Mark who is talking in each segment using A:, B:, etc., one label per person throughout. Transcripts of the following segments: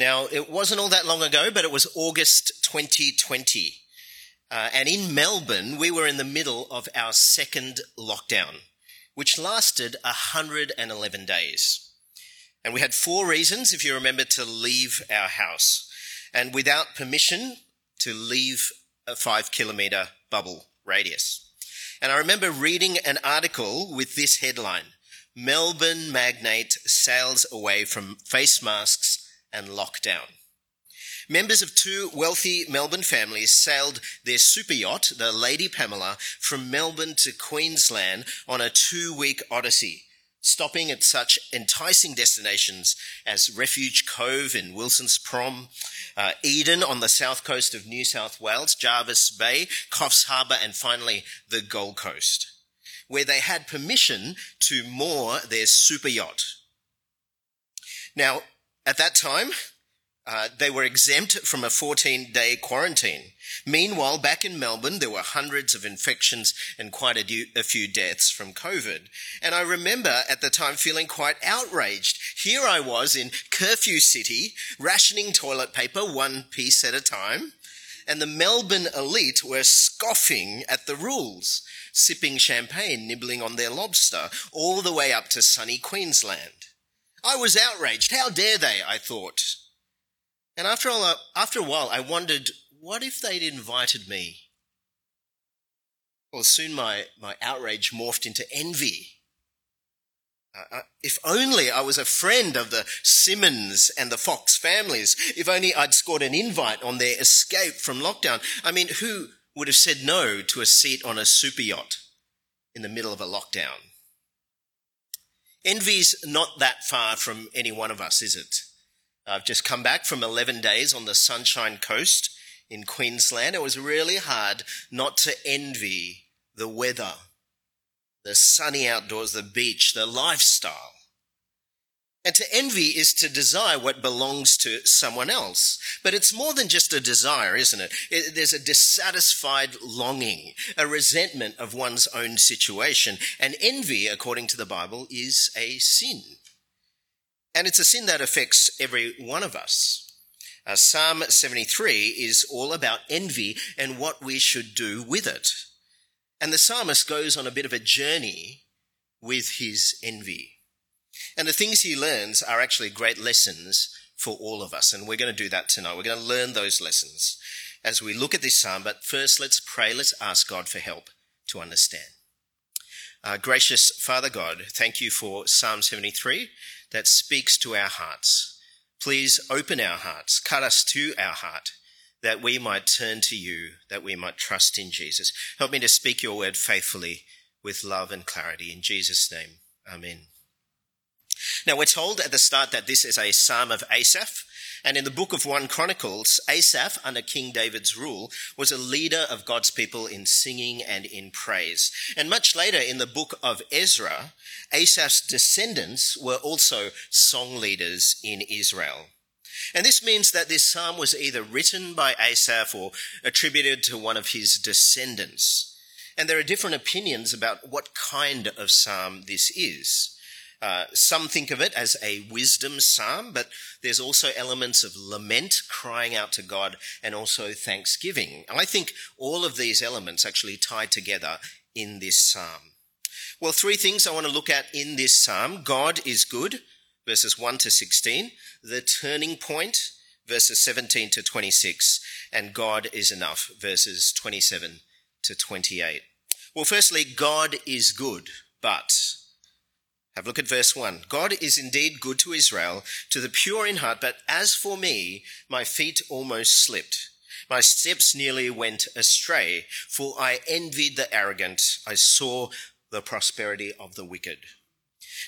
A: Now, it wasn't all that long ago, but it was August 2020. Uh, and in Melbourne, we were in the middle of our second lockdown, which lasted 111 days. And we had four reasons, if you remember, to leave our house. And without permission, to leave a five kilometre bubble radius. And I remember reading an article with this headline Melbourne magnate sails away from face masks and lockdown. Members of two wealthy Melbourne families sailed their super yacht, the Lady Pamela, from Melbourne to Queensland on a two week odyssey, stopping at such enticing destinations as Refuge Cove in Wilson's Prom, uh, Eden on the south coast of New South Wales, Jervis Bay, Coffs Harbour, and finally the Gold Coast, where they had permission to moor their super yacht. Now, at that time, uh, they were exempt from a 14 day quarantine. Meanwhile, back in Melbourne, there were hundreds of infections and quite a, a, few deaths from COVID. And I remember at the time feeling quite outraged. Here I was in curfew city, rationing toilet paper one piece at a time, and the Melbourne elite were scoffing at the rules, sipping champagne, nibbling on their lobster, all the way up to sunny Queensland. I was outraged. How dare they? I thought. And after, all, after a while, I wondered, what if they'd invited me? Well, soon my, my outrage morphed into envy. Uh, uh, if only I was a friend of the Simmons and the Fox families. If only I'd scored an invite on their escape from lockdown. I mean, who would have said no to a seat on a super yacht in the middle of a lockdown? Envy's not that far from any one of us, is it? I've just come back from 11 days on the Sunshine Coast in Queensland. It was really hard not to envy the weather, the sunny outdoors, the beach, the lifestyle. And to envy is to desire what belongs to someone else. But it's more than just a desire, isn't it? it? There's a dissatisfied longing, a resentment of one's own situation. And envy, according to the Bible, is a sin. And it's a sin that affects every one of us. Uh, Psalm 73 is all about envy and what we should do with it. And the psalmist goes on a bit of a journey with his envy. And the things he learns are actually great lessons for all of us. And we're going to do that tonight. We're going to learn those lessons as we look at this psalm. But first, let's pray. Let's ask God for help to understand. Uh, gracious Father God, thank you for Psalm 73 that speaks to our hearts. Please open our hearts, cut us to our heart, that we might turn to you, that we might trust in Jesus. Help me to speak your word faithfully with love and clarity. In Jesus' name, amen. Now, we're told at the start that this is a psalm of Asaph. And in the book of 1 Chronicles, Asaph, under King David's rule, was a leader of God's people in singing and in praise. And much later in the book of Ezra, Asaph's descendants were also song leaders in Israel. And this means that this psalm was either written by Asaph or attributed to one of his descendants. And there are different opinions about what kind of psalm this is. Uh, some think of it as a wisdom psalm, but there's also elements of lament, crying out to God, and also thanksgiving. I think all of these elements actually tie together in this psalm. Well, three things I want to look at in this psalm God is good, verses 1 to 16, the turning point, verses 17 to 26, and God is enough, verses 27 to 28. Well, firstly, God is good, but have a look at verse 1. God is indeed good to Israel, to the pure in heart, but as for me, my feet almost slipped. My steps nearly went astray, for I envied the arrogant. I saw the prosperity of the wicked.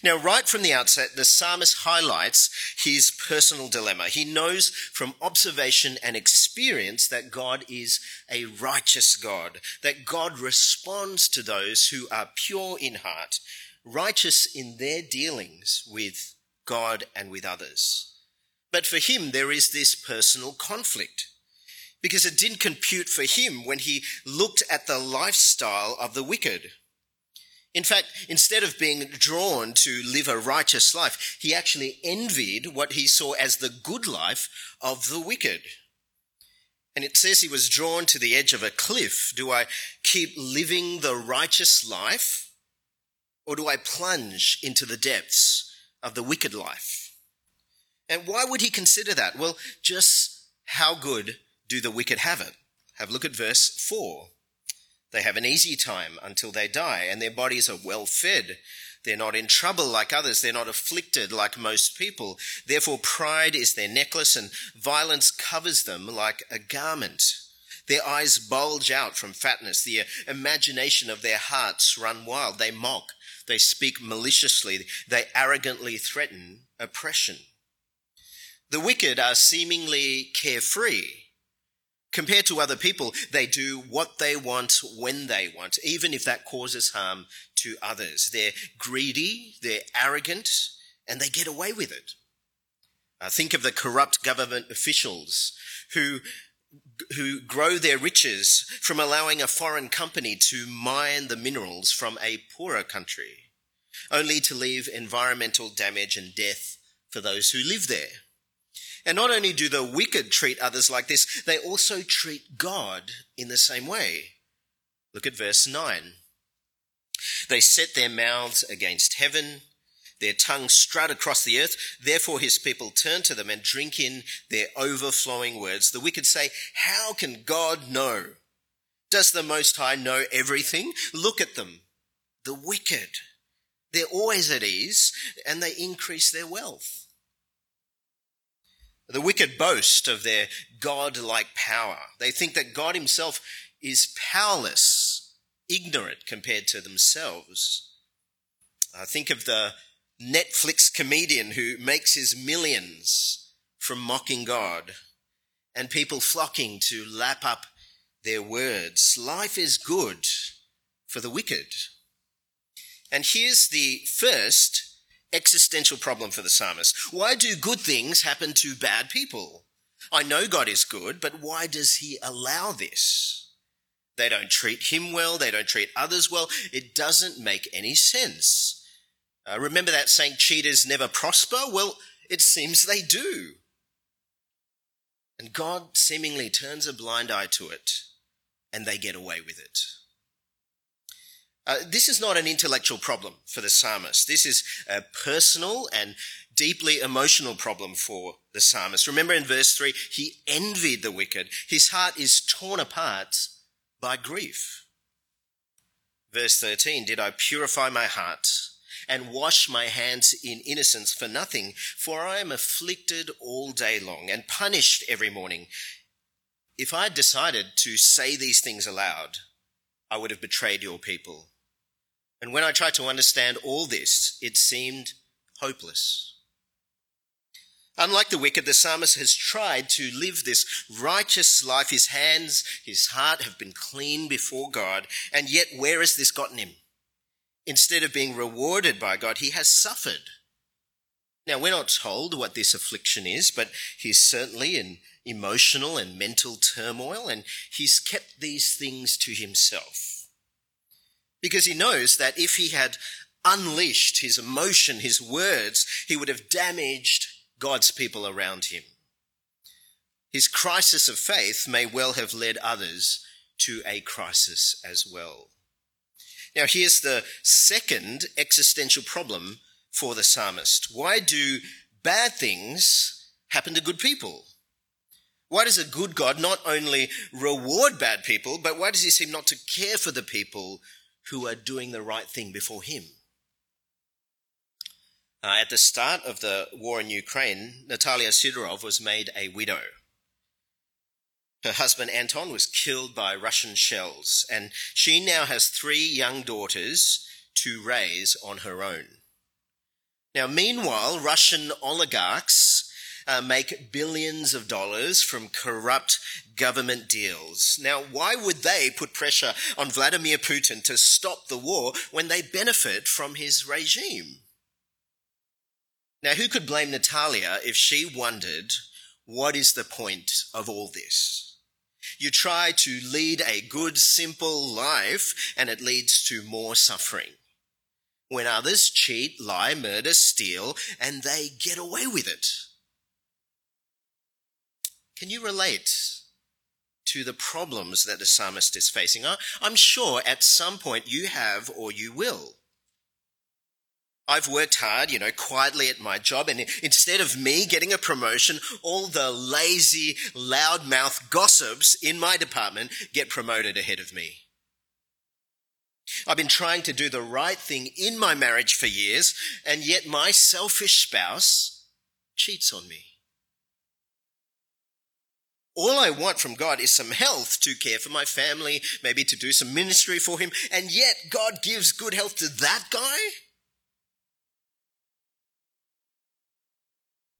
A: Now, right from the outset, the psalmist highlights his personal dilemma. He knows from observation and experience that God is a righteous God, that God responds to those who are pure in heart righteous in their dealings with God and with others. But for him, there is this personal conflict because it didn't compute for him when he looked at the lifestyle of the wicked. In fact, instead of being drawn to live a righteous life, he actually envied what he saw as the good life of the wicked. And it says he was drawn to the edge of a cliff. Do I keep living the righteous life or do I plunge into the depths of the wicked life? And why would he consider that? Well, just how good do the wicked have it? Have a look at verse 4. They have an easy time until they die, and their bodies are well fed. They're not in trouble like others. They're not afflicted like most people. Therefore, pride is their necklace, and violence covers them like a garment. Their eyes bulge out from fatness. The imagination of their hearts run wild. They mock. They speak maliciously. They arrogantly threaten oppression. The wicked are seemingly carefree Compared to other people, they do what they want when they want, even if that causes harm to others. They're greedy, they're arrogant, and they get away with it. Uh, think of the corrupt government officials who who grow their riches from allowing a foreign company to mine the minerals from a poorer country, only to leave environmental damage and death for those who live there. And not only do the wicked treat others like this, they also treat God in the same way. Look at verse 9. They set their mouths against heaven, their tongues strut across the earth. Therefore, his people turn to them and drink in their overflowing words. The wicked say, How can God know? Does the Most High know everything? Look at them. The wicked. They're always at ease and they increase their wealth. The wicked boast of their God-like power. They think that God himself is powerless, ignorant compared to themselves. I think of the Netflix comedian who makes his millions from mocking God and people flocking to lap up their words. Life is good for the wicked. And here's the first existential problem for the psalmist. Why do good things happen to bad people? I know God is good, but why does he allow this? They don't treat him well, they don't treat others well. It doesn't make any sense. Uh, remember that saying, cheaters never prosper? Well, it seems they do. And God seemingly turns a blind eye to it, and they get away with it. Uh, this is not an intellectual problem for the psalmist. This is a personal and deeply emotional problem for the psalmist. Remember in verse 3, he envied the wicked. His heart is torn apart by grief. Verse 13, did I purify my heart and wash my hands in innocence for nothing? For I am afflicted all day long and punished every morning. If I had decided to say these things aloud, I would have betrayed your people. And when I tried to understand all this, it seemed hopeless. Unlike the wicked, the psalmist has tried to live this righteous life. His hands, his heart have been clean before God. And yet, where has this gotten him? Instead of being rewarded by God, he has suffered. Now, we're not told what this affliction is, but he's certainly in emotional and mental turmoil, and he's kept these things to himself because he knows that if he had unleashed his emotion, his words, he would have damaged God's people around him. His crisis of faith may well have led others to a crisis as well. Now, here's the second existential problem for the psalmist. Why do bad things happen to good people? Why does a good God not only reward bad people, but why does he seem not to care for the people who are doing the right thing before him. Uh, at the start of the war in Ukraine, Natalia Sidorov was made a widow. Her husband Anton was killed by Russian shells, and she now has three young daughters to raise on her own. Now, meanwhile, Russian oligarchs uh, make billions of dollars from corrupt government deals. Now, why would they put pressure on Vladimir Putin to stop the war when they benefit from his regime? Now, who could blame Natalia if she wondered, what is the point of all this? You try to lead a good, simple life, and it leads to more suffering. when others cheat, lie, murder, steal, and they get away with it. Can you relate to the problems that the psalmist is facing? I'm sure at some point you have or you will. I've worked hard, you know, quietly at my job, and instead of me getting a promotion, all the lazy, loudmouth gossips in my department get promoted ahead of me. I've been trying to do the right thing in my marriage for years, and yet my selfish spouse cheats on me. All I want from God is some health to care for my family, maybe to do some ministry for Him, and yet God gives good health to that guy?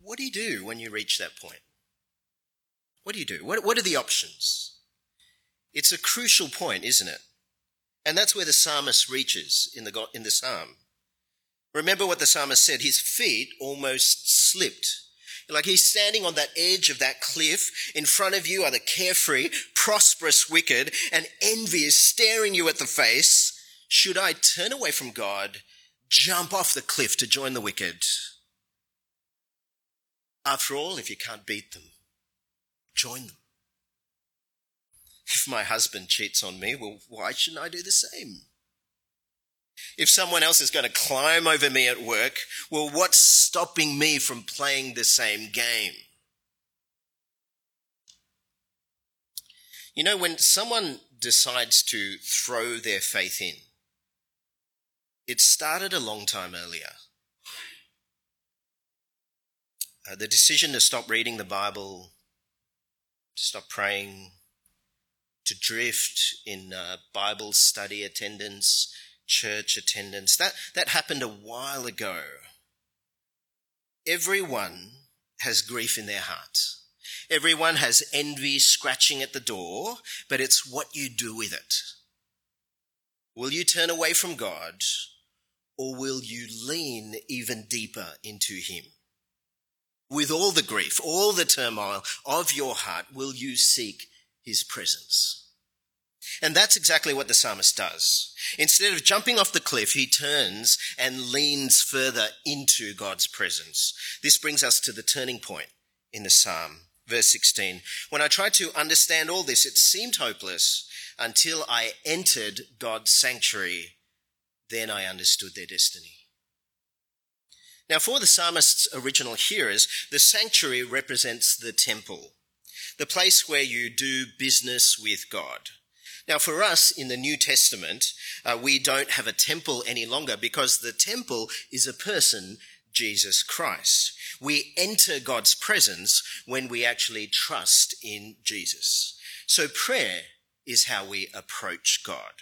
A: What do you do when you reach that point? What do you do? What, what are the options? It's a crucial point, isn't it? And that's where the psalmist reaches in the, in the psalm. Remember what the psalmist said his feet almost slipped. Like he's standing on that edge of that cliff. In front of you are the carefree, prosperous wicked, and envy is staring you at the face. Should I turn away from God, jump off the cliff to join the wicked? After all, if you can't beat them, join them. If my husband cheats on me, well, why shouldn't I do the same? If someone else is going to climb over me at work, well, what's stopping me from playing the same game? You know, when someone decides to throw their faith in, it started a long time earlier. Uh, the decision to stop reading the Bible, to stop praying, to drift in uh, Bible study attendance, church attendance, that, that happened a while ago. Everyone has grief in their heart. Everyone has envy scratching at the door, but it's what you do with it. Will you turn away from God or will you lean even deeper into Him? With all the grief, all the turmoil of your heart, will you seek his presence? And that's exactly what the psalmist does. Instead of jumping off the cliff, he turns and leans further into God's presence. This brings us to the turning point in the psalm. Verse 16. When I tried to understand all this, it seemed hopeless until I entered God's sanctuary. Then I understood their destiny. Now, for the psalmist's original hearers, the sanctuary represents the temple, the place where you do business with God. Now, for us in the New Testament, uh, we don't have a temple any longer because the temple is a person, Jesus Christ. We enter God's presence when we actually trust in Jesus. So prayer is how we approach God.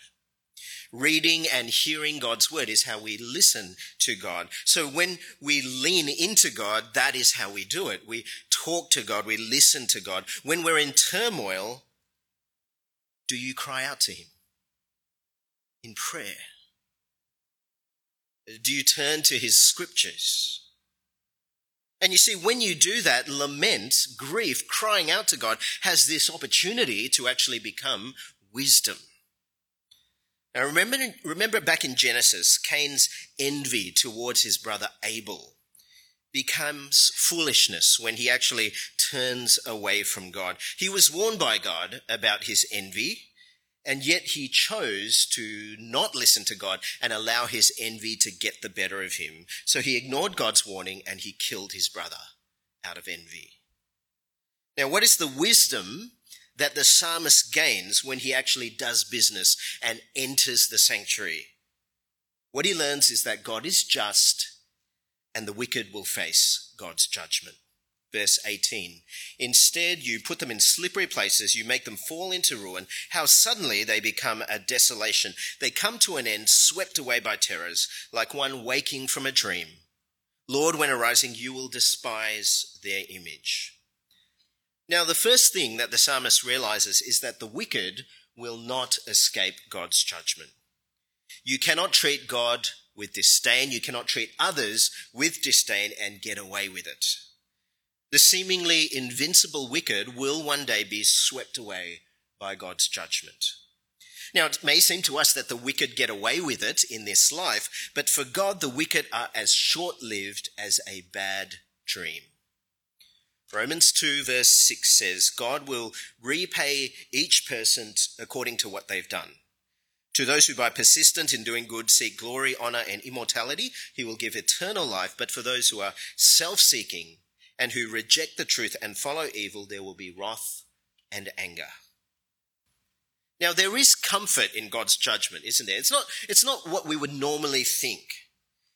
A: Reading and hearing God's word is how we listen to God. So when we lean into God, that is how we do it. We talk to God, we listen to God. When we're in turmoil, do you cry out to Him in prayer? Do you turn to His scriptures? And you see, when you do that, lament, grief, crying out to God has this opportunity to actually become wisdom. Now remember, remember back in Genesis, Cain's envy towards his brother Abel becomes foolishness when he actually turns away from God. He was warned by God about his envy, and yet he chose to not listen to God and allow his envy to get the better of him. So he ignored God's warning and he killed his brother out of envy. Now, what is the wisdom that the psalmist gains when he actually does business and enters the sanctuary. What he learns is that God is just and the wicked will face God's judgment. Verse 18. Instead, you put them in slippery places, you make them fall into ruin. How suddenly they become a desolation. They come to an end, swept away by terrors, like one waking from a dream. Lord, when arising, you will despise their image. Now, the first thing that the psalmist realizes is that the wicked will not escape God's judgment. You cannot treat God with disdain. You cannot treat others with disdain and get away with it. The seemingly invincible wicked will one day be swept away by God's judgment. Now, it may seem to us that the wicked get away with it in this life, but for God, the wicked are as short lived as a bad dream. Romans 2, verse 6 says, God will repay each person according to what they've done. To those who by persistent in doing good seek glory, honor, and immortality, he will give eternal life. But for those who are self seeking and who reject the truth and follow evil, there will be wrath and anger. Now, there is comfort in God's judgment, isn't there? It's not, it's not what we would normally think.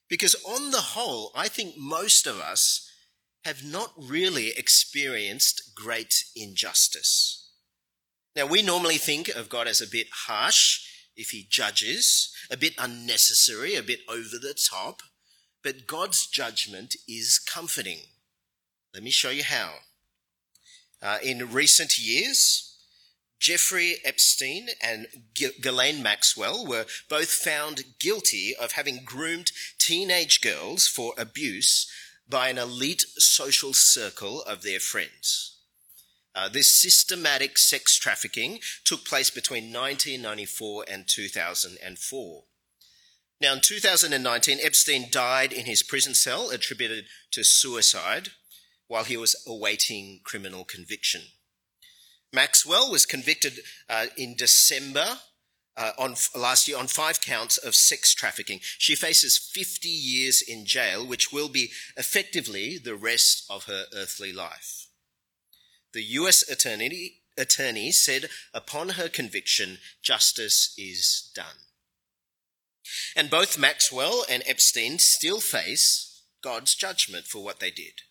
A: Because on the whole, I think most of us have not really experienced great injustice. Now, we normally think of God as a bit harsh if he judges, a bit unnecessary, a bit over the top, but God's judgment is comforting. Let me show you how. Uh, in recent years, Jeffrey Epstein and Ghislaine Maxwell were both found guilty of having groomed teenage girls for abuse by an elite social circle of their friends. Uh, this systematic sex trafficking took place between 1994 and 2004. Now, in 2019, Epstein died in his prison cell, attributed to suicide, while he was awaiting criminal conviction. Maxwell was convicted uh, in December uh, on last year on five counts of sex trafficking. She faces 50 years in jail, which will be effectively the rest of her earthly life. The U.S. attorney, attorney said upon her conviction, justice is done. And both Maxwell and Epstein still face God's judgment for what they did.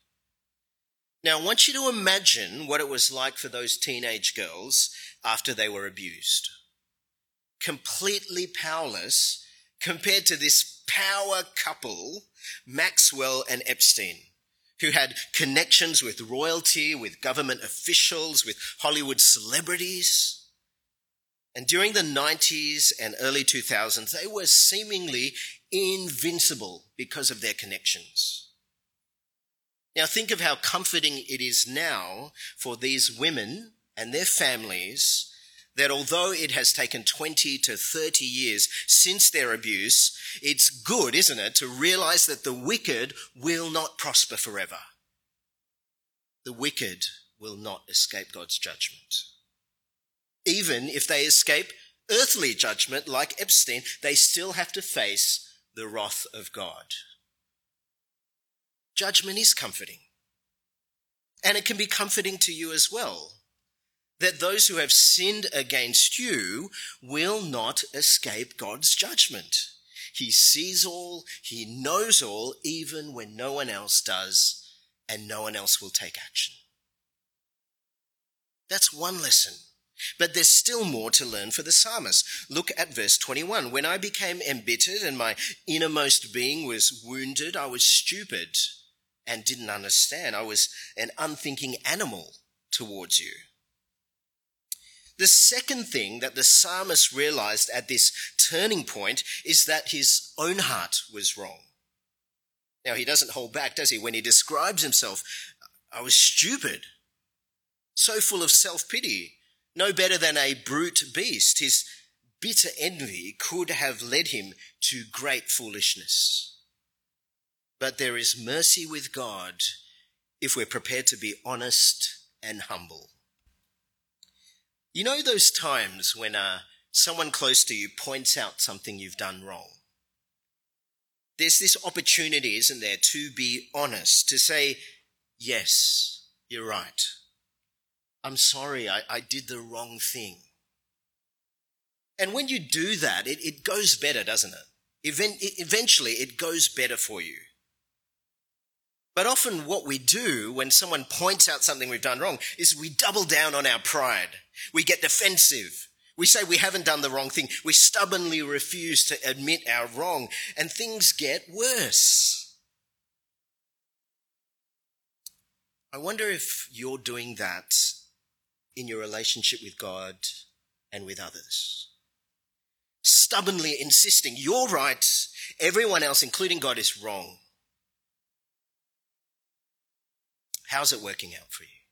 A: Now, I want you to imagine what it was like for those teenage girls after they were abused. Completely powerless compared to this power couple, Maxwell and Epstein, who had connections with royalty, with government officials, with Hollywood celebrities. And during the 90s and early 2000s, they were seemingly invincible because of their connections. Now think of how comforting it is now for these women and their families that although it has taken 20 to 30 years since their abuse, it's good, isn't it, to realize that the wicked will not prosper forever. The wicked will not escape God's judgment. Even if they escape earthly judgment like Epstein, they still have to face the wrath of God. Judgment is comforting. And it can be comforting to you as well that those who have sinned against you will not escape God's judgment. He sees all, he knows all, even when no one else does, and no one else will take action. That's one lesson. But there's still more to learn for the psalmist. Look at verse 21. When I became embittered and my innermost being was wounded, I was stupid and didn't understand. I was an unthinking animal towards you. The second thing that the psalmist realized at this turning point is that his own heart was wrong. Now, he doesn't hold back, does he? When he describes himself, I was stupid, so full of self pity, no better than a brute beast. His bitter envy could have led him to great foolishness. But there is mercy with God if we're prepared to be honest and humble. You know those times when uh, someone close to you points out something you've done wrong? There's this opportunity, isn't there, to be honest, to say, yes, you're right. I'm sorry, I, I did the wrong thing. And when you do that, it, it goes better, doesn't it? Even, eventually, it goes better for you. But often what we do when someone points out something we've done wrong is we double down on our pride. We get defensive. We say we haven't done the wrong thing. We stubbornly refuse to admit our wrong and things get worse. I wonder if you're doing that in your relationship with God and with others. Stubbornly insisting you're right, everyone else, including God, is wrong. How's it working out for you?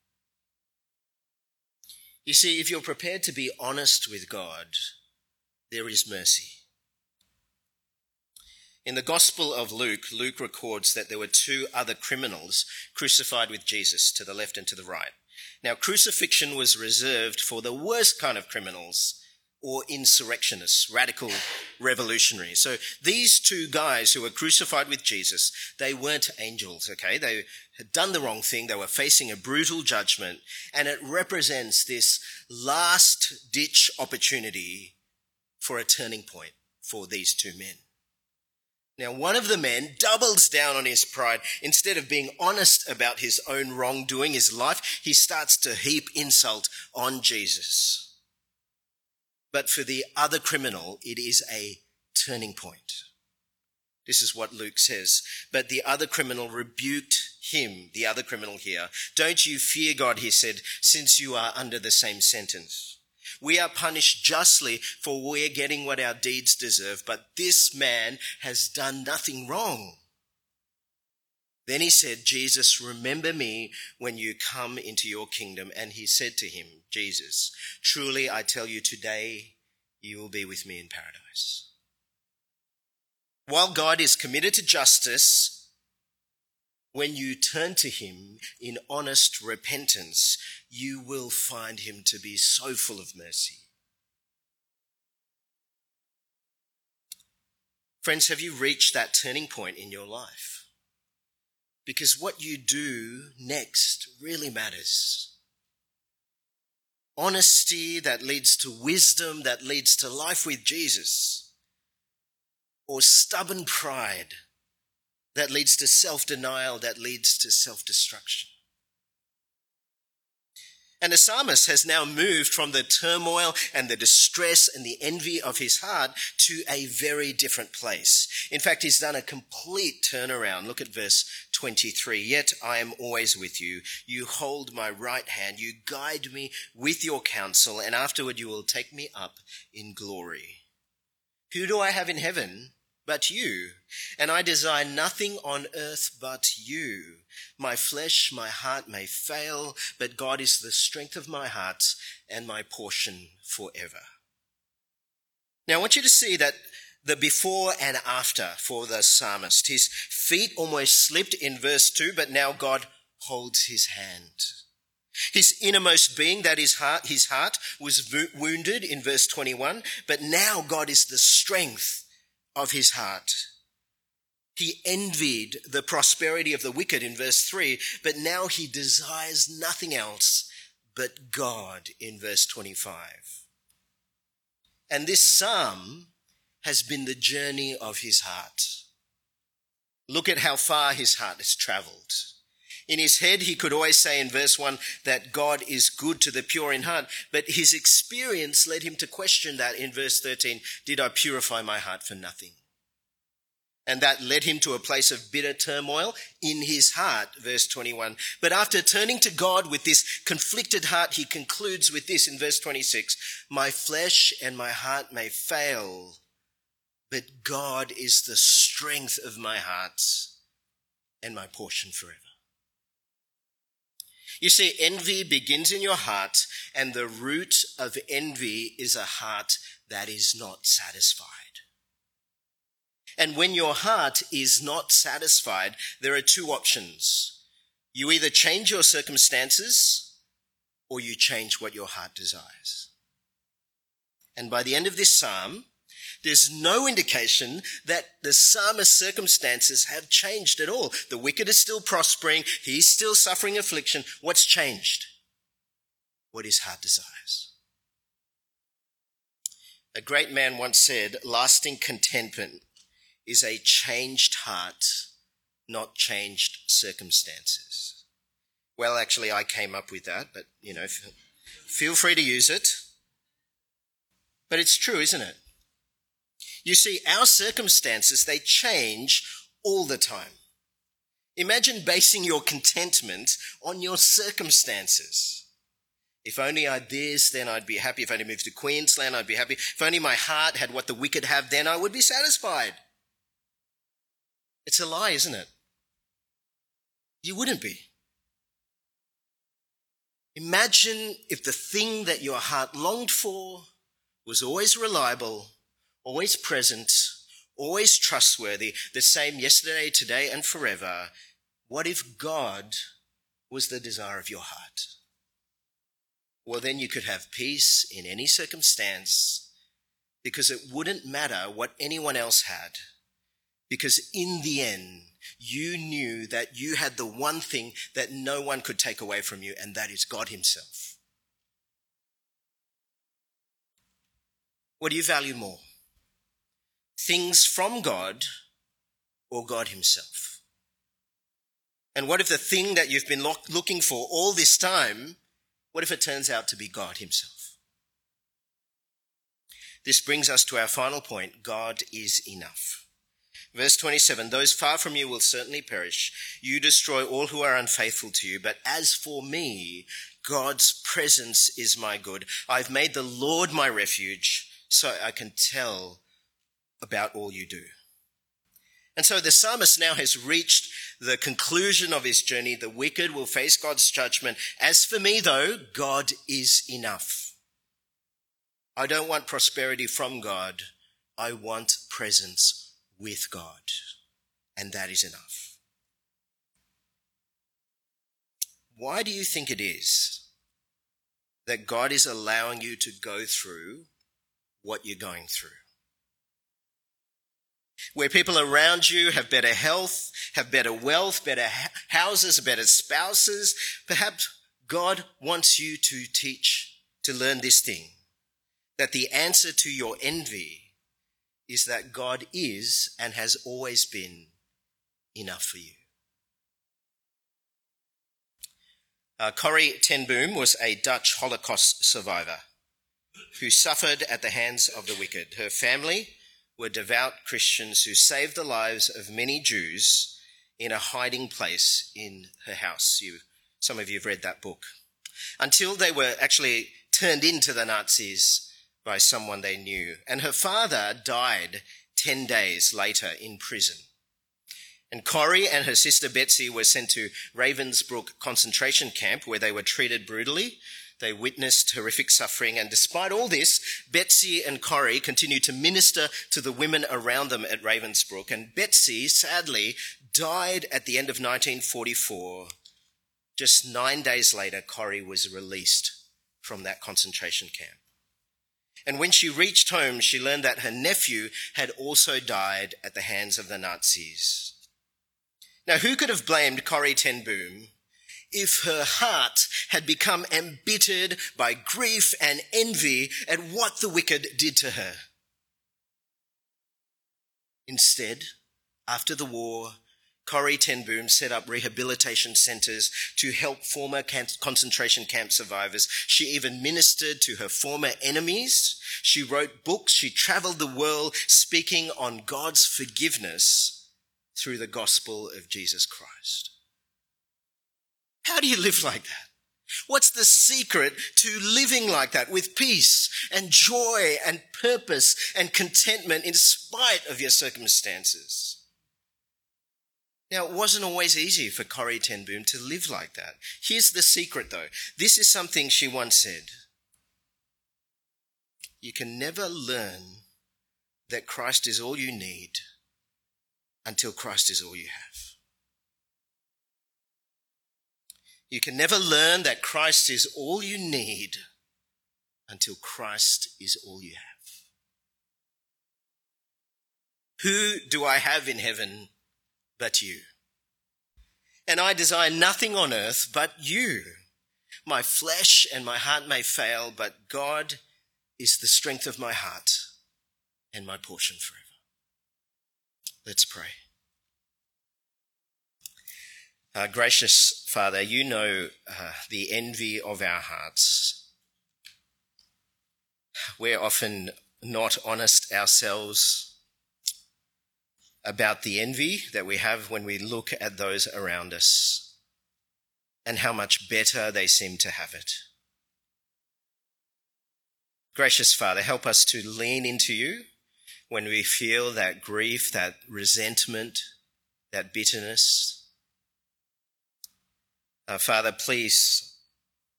A: You see, if you're prepared to be honest with God, there is mercy. In the Gospel of Luke, Luke records that there were two other criminals crucified with Jesus to the left and to the right. Now, crucifixion was reserved for the worst kind of criminals or insurrectionists, radical revolutionaries. So these two guys who were crucified with Jesus, they weren't angels, okay? They had done the wrong thing. They were facing a brutal judgment and it represents this last ditch opportunity for a turning point for these two men. Now, one of the men doubles down on his pride. Instead of being honest about his own wrongdoing, his life, he starts to heap insult on Jesus. But for the other criminal, it is a turning point. This is what Luke says. But the other criminal rebuked him, the other criminal here. Don't you fear God, he said, since you are under the same sentence. We are punished justly for we're getting what our deeds deserve, but this man has done nothing wrong. Then he said, Jesus, remember me when you come into your kingdom. And he said to him, Jesus, truly I tell you today, you will be with me in paradise. While God is committed to justice, when you turn to him in honest repentance, you will find him to be so full of mercy. Friends, have you reached that turning point in your life? Because what you do next really matters. Honesty that leads to wisdom, that leads to life with Jesus, or stubborn pride that leads to self denial, that leads to self destruction. And the psalmist has now moved from the turmoil and the distress and the envy of his heart to a very different place. In fact, he's done a complete turnaround. Look at verse 23. Yet I am always with you. You hold my right hand. You guide me with your counsel, and afterward you will take me up in glory. Who do I have in heaven? But you. And I desire nothing on earth but you. My flesh, my heart may fail, but God is the strength of my heart and my portion forever. Now I want you to see that the before and after for the psalmist. His feet almost slipped in verse 2, but now God holds his hand. His innermost being, that is heart, his heart, was wounded in verse 21, but now God is the strength of his heart. He envied the prosperity of the wicked in verse 3, but now he desires nothing else but God in verse 25. And this psalm has been the journey of his heart. Look at how far his heart has traveled. In his head, he could always say in verse 1 that God is good to the pure in heart, but his experience led him to question that in verse 13 Did I purify my heart for nothing? And that led him to a place of bitter turmoil in his heart, verse 21. But after turning to God with this conflicted heart, he concludes with this in verse 26 My flesh and my heart may fail, but God is the strength of my heart and my portion forever. You see, envy begins in your heart, and the root of envy is a heart that is not satisfied. And when your heart is not satisfied, there are two options. You either change your circumstances or you change what your heart desires. And by the end of this psalm, there's no indication that the psalmist's circumstances have changed at all. The wicked is still prospering. He's still suffering affliction. What's changed? What his heart desires. A great man once said, lasting contentment is a changed heart, not changed circumstances. Well, actually, I came up with that, but you know, feel free to use it. But it's true, isn't it? You see, our circumstances, they change all the time. Imagine basing your contentment on your circumstances. If only I'd this, then I'd be happy. If I only moved to Queensland, I'd be happy. If only my heart had what the wicked have, then I would be satisfied. It's a lie, isn't it? You wouldn't be. Imagine if the thing that your heart longed for was always reliable always present, always trustworthy, the same yesterday, today, and forever, what if God was the desire of your heart? Well, then you could have peace in any circumstance because it wouldn't matter what anyone else had. Because in the end, you knew that you had the one thing that no one could take away from you, and that is God Himself. What do you value more? Things from God or God Himself? And what if the thing that you've been looking for all this time, what if it turns out to be God Himself? This brings us to our final point God is enough. Verse 27 Those far from you will certainly perish. You destroy all who are unfaithful to you. But as for me, God's presence is my good. I've made the Lord my refuge, so I can tell about all you do. And so the psalmist now has reached the conclusion of his journey. The wicked will face God's judgment. As for me, though, God is enough. I don't want prosperity from God. I want presence with God. And that is enough. Why do you think it is that God is allowing you to go through what you're going through? Where people around you have better health, have better wealth, better houses, better spouses. Perhaps God wants you to teach, to learn this thing that the answer to your envy is that God is and has always been enough for you. Uh, Corrie ten Boom was a Dutch Holocaust survivor who suffered at the hands of the wicked. Her family were devout Christians who saved the lives of many Jews in a hiding place in her house. You, some of you have read that book. Until they were actually turned into the Nazis by someone they knew. And her father died 10 days later in prison. And Corrie and her sister Betsy were sent to Ravensbrück concentration camp where they were treated brutally they witnessed horrific suffering, and despite all this, Betsy and Corrie continued to minister to the women around them at Ravensbrück. And Betsy, sadly, died at the end of 1944. Just nine days later, Corrie was released from that concentration camp. And when she reached home, she learned that her nephew had also died at the hands of the Nazis. Now, who could have blamed Corrie ten Boom if her heart had become embittered by grief and envy at what the wicked did to her. Instead, after the war, Corrie ten Boom set up rehabilitation centers to help former concentration camp survivors. She even ministered to her former enemies. She wrote books. She traveled the world speaking on God's forgiveness through the gospel of Jesus Christ. How do you live like that? What's the secret to living like that with peace and joy and purpose and contentment in spite of your circumstances? Now, it wasn't always easy for Corrie ten Boom to live like that. Here's the secret though. This is something she once said. You can never learn that Christ is all you need until Christ is all you have. You can never learn that Christ is all you need until Christ is all you have. Who do I have in heaven but you? And I desire nothing on earth but you. My flesh and my heart may fail, but God is the strength of my heart and my portion forever. Let's pray. Uh, gracious Father, you know uh, the envy of our hearts. We're often not honest ourselves about the envy that we have when we look at those around us and how much better they seem to have it. Gracious Father, help us to lean into you when we feel that grief, that resentment, that bitterness uh, Father, please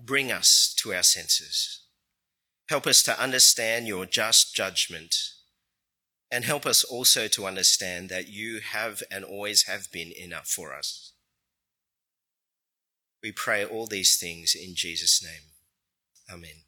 A: bring us to our senses. Help us to understand your just judgment And help us also to understand that you have and always have been enough for us. We pray all these things in Jesus' name. Amen.